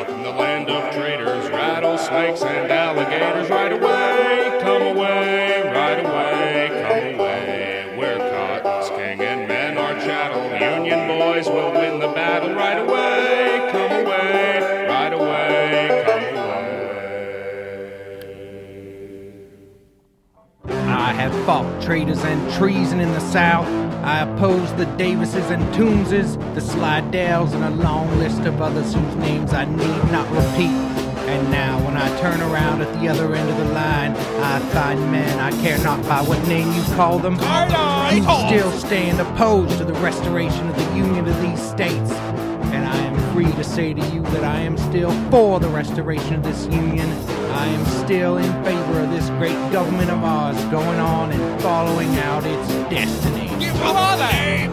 up in the land of traitors, rattlesnakes and alligators. Right away, come away, right away, come away. We're cotton's king and men are chattel, Union boys will win the battle. Right away, come away, right away, come away. I have fought traitors and treason in the South. I opposed the Davises and Toombses, the Slidells, and a long list of others whose names I need not repeat. And now, when I turn around at the other end of the line, I find men I care not by what name you call them, who still stand opposed to the restoration of the Union of these states. And I am free to say to you that I am still for the restoration of this Union. I am still in favor of this great government of ours going on and following out its destiny. Who are they?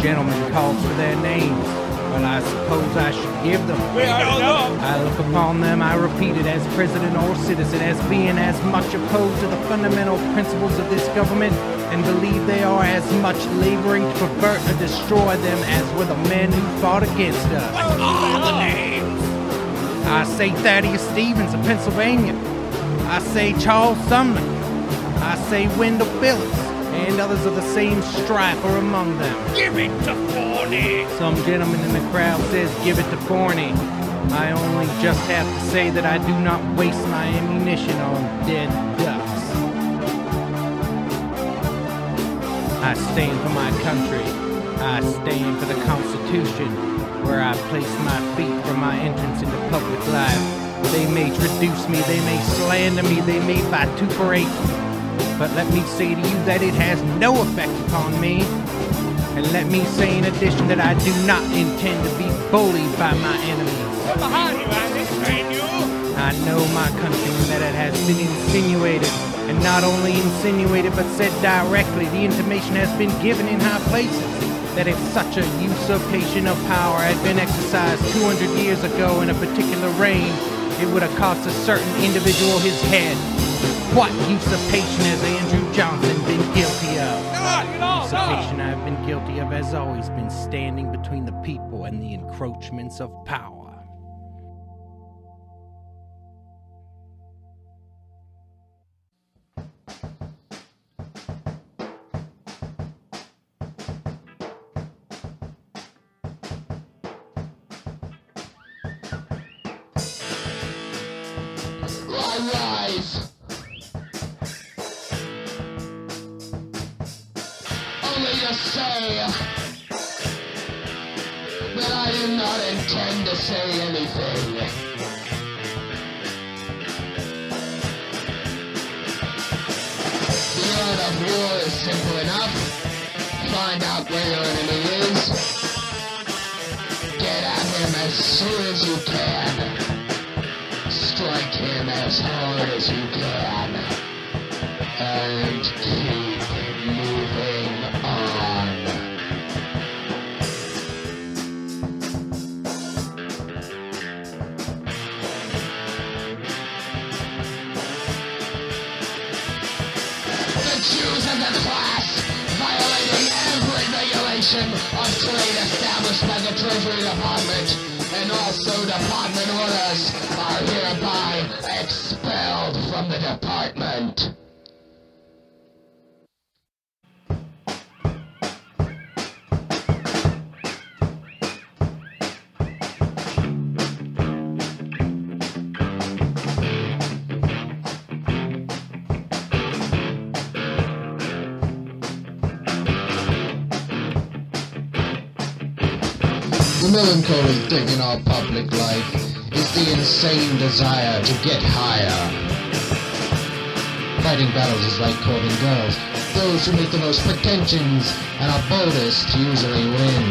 Gentlemen call for their names. Well, I suppose I should give them. We already know. I look upon them, I repeat it, as president or citizen, as being as much opposed to the fundamental principles of this government, and believe they are as much laboring to pervert and destroy them as were the men who fought against us. All the names. I say Thaddeus Stevens of Pennsylvania. I say Charles Sumner. I say Wendell Phillips, and others of the same stripe are among them. Give it to Forney. Some gentleman in the crowd says, give it to Forney. I only just have to say that I do not waste my ammunition on dead ducks. I stand for my country. I stand for the Constitution, where I place my feet for my entrance into public life. They may traduce me, they may slander me, they may vituperate, but let me say to you that it has no effect upon me. And let me say in addition that I do not intend to be bullied by my enemies. From behind you, Andy. Train you. I know my countrymen that it has been insinuated, and not only insinuated but said directly, the intimation has been given in high places that if such a usurpation of power had been exercised 200 years ago in a particular reign, it would have cost a certain individual his head. What usurpation has Andrew Johnson been guilty of? On. Usurpation I have been guilty of has always been standing between the people and the encroachments of power. Say that I do not intend to say anything. The art of war is simple enough. Find out where your enemy is. Get at him as soon as you can. Strike him as hard as you can. And by the Treasury Department, and also department orders, are hereby expelled from the department. Melancholy thing in our public life is the insane desire to get higher. Fighting battles is like courting girls. Those who make the most pretensions and are boldest usually win.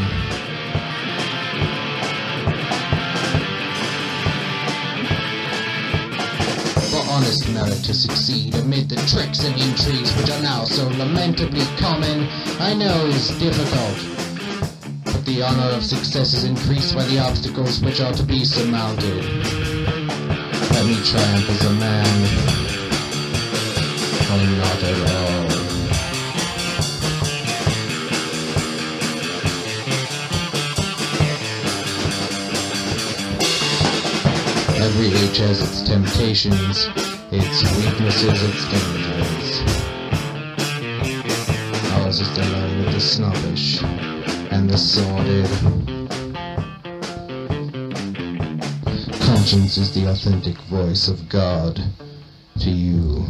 For honest merit to succeed amid the tricks and intrigues which are now so lamentably common, I know is difficult. The honor of success is increased by the obstacles which are to be surmounted. Let me triumph as a man. Oh, not at all. Every age has its temptations, its weaknesses, its dangers. And the sordid. Conscience is the authentic voice of God to you.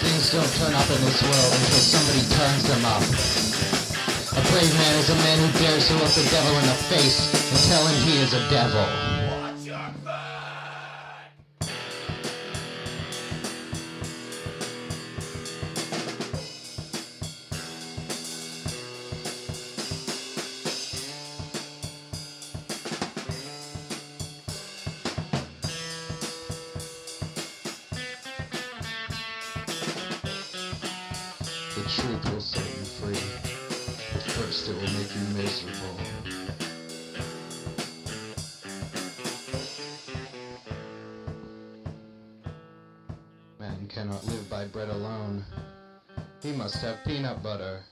Things don't turn up in this world until somebody turns them up. A brave man is a man who dares to look the devil in the face and tell him he is a devil. The truth will free, first it will make you miserable. Man cannot live by bread alone. He must have peanut butter.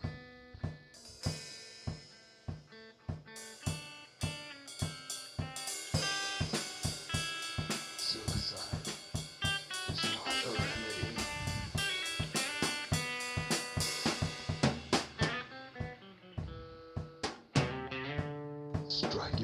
Strangulatus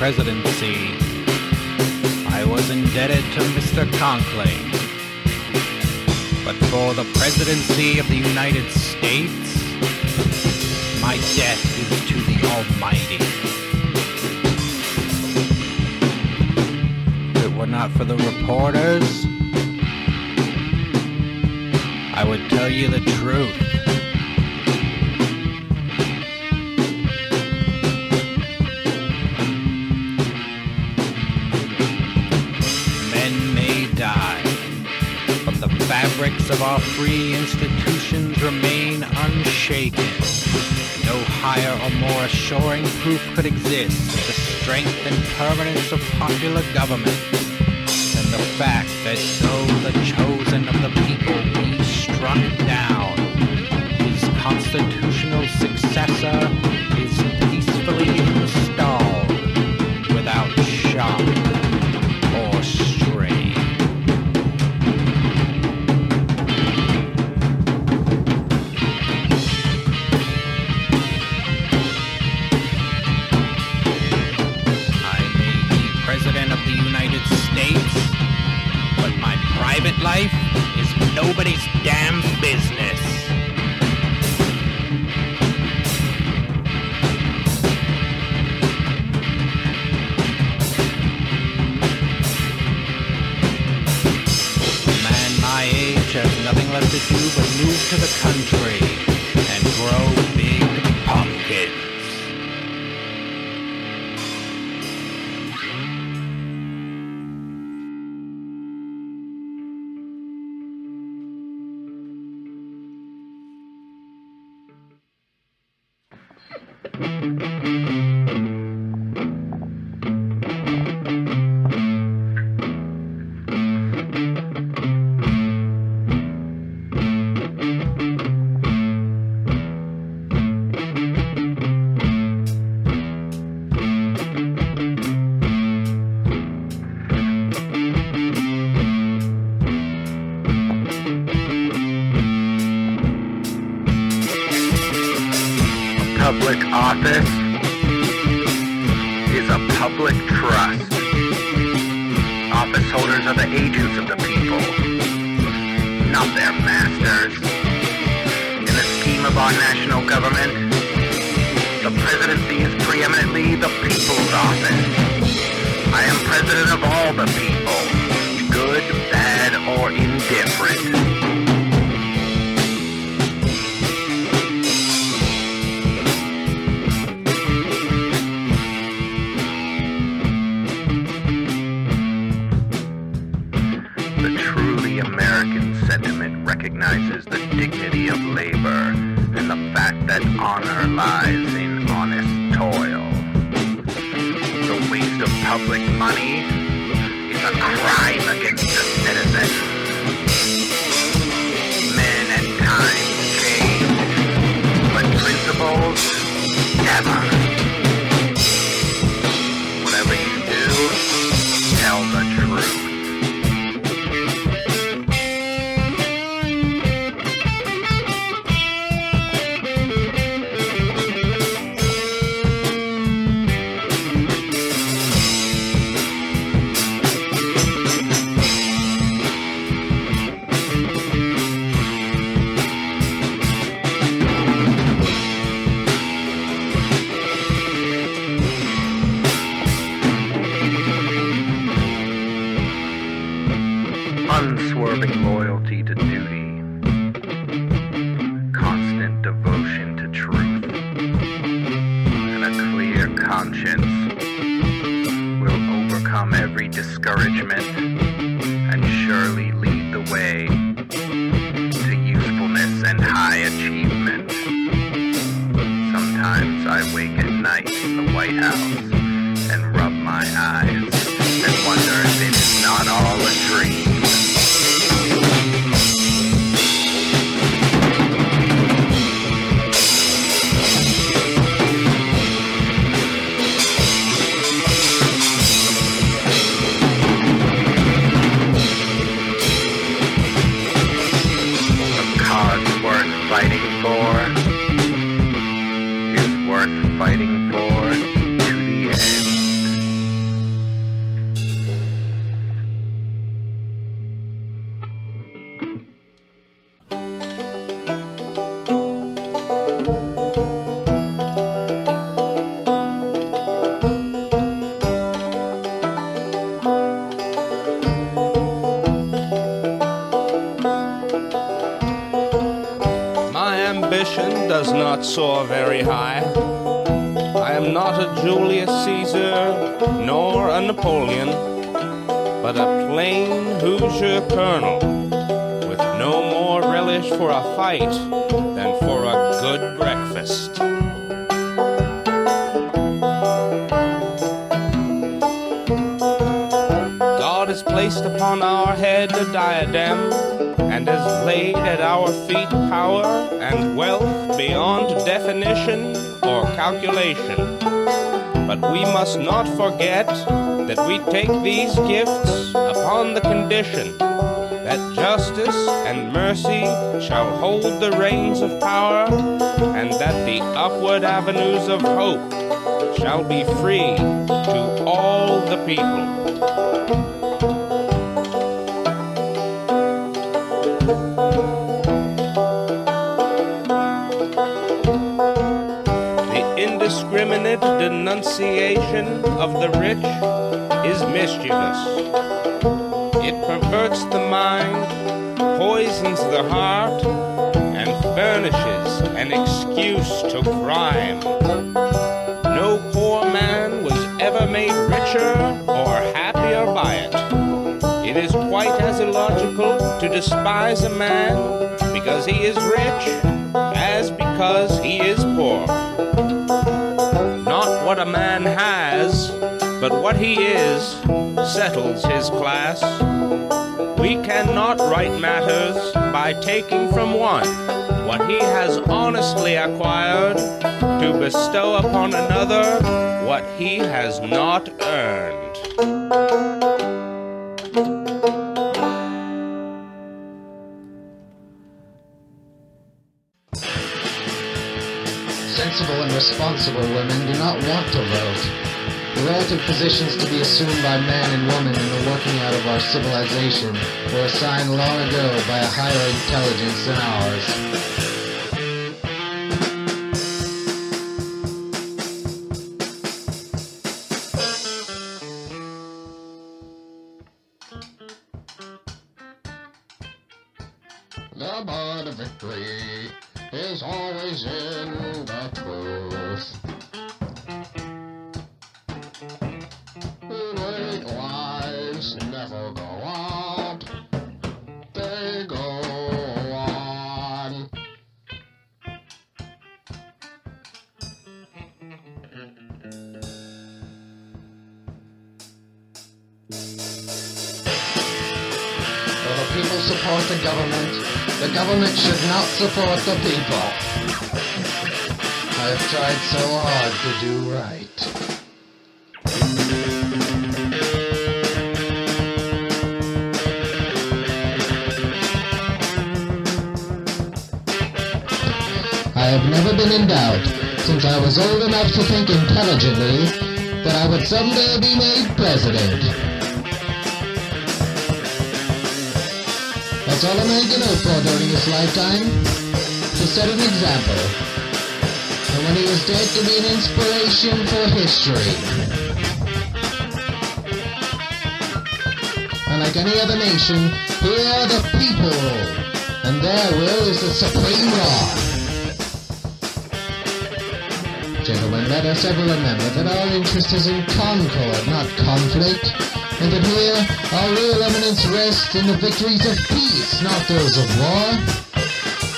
presidency, I was indebted to Mr. Conkling. But for the presidency of the United States, my debt is to the Almighty. If it were not for the reporters, I would tell you the truth. The fabrics of our free institutions remain unshaken. No higher or more assuring proof could exist of the strength and permanence of popular government than the fact that though the chosen of the people be struck down, his constitutional successor agents of the people, not their masters. In the scheme of our national government, the presidency is preeminently the people's office. I am president of all the people, a crime against the citizen. Men and times change, but principles never. For is worth fighting for Julius Caesar nor a Napoleon, but a plain Hoosier colonel with no more relish for a fight than for a good breakfast. God has placed upon our head a diadem and has laid at our feet power and wealth beyond definition or calculation. But we must not forget that we take these gifts upon the condition that justice and mercy shall hold the reins of power and that the upward avenues of hope shall be free to all the people. Denunciation of the rich is mischievous. It perverts the mind, poisons the heart, and furnishes an excuse to crime. No poor man was ever made richer or happier by it. It is quite as illogical to despise a man because he is rich as because he is poor. What a man has, but what he is settles his class. We cannot right matters by taking from one what he has honestly acquired to bestow upon another what he has not earned. Responsible women do not want to vote. The relative positions to be assumed by man and woman in the working out of our civilization were assigned long ago by a higher intelligence than ours. Support the government, the government should not support the people. I've tried so hard to do right. I have never been in doubt, since I was old enough to think intelligently, that I would someday be made president. Hope for during his lifetime, to set an example. And when he was dead, to be an inspiration for history. And like any other nation, here the people and their will is the supreme law. Gentlemen, let us ever remember that our interest is in concord, not conflict, and that here our real eminence rests in the victories of peace, not those of war.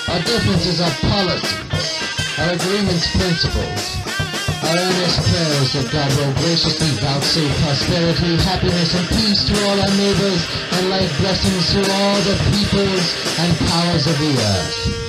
Our differences are policies, our agreements principles. Our earnest prayers that God will graciously vouchsafe prosperity, happiness, and peace to all our neighbors, and life blessings to all the peoples and powers of the earth.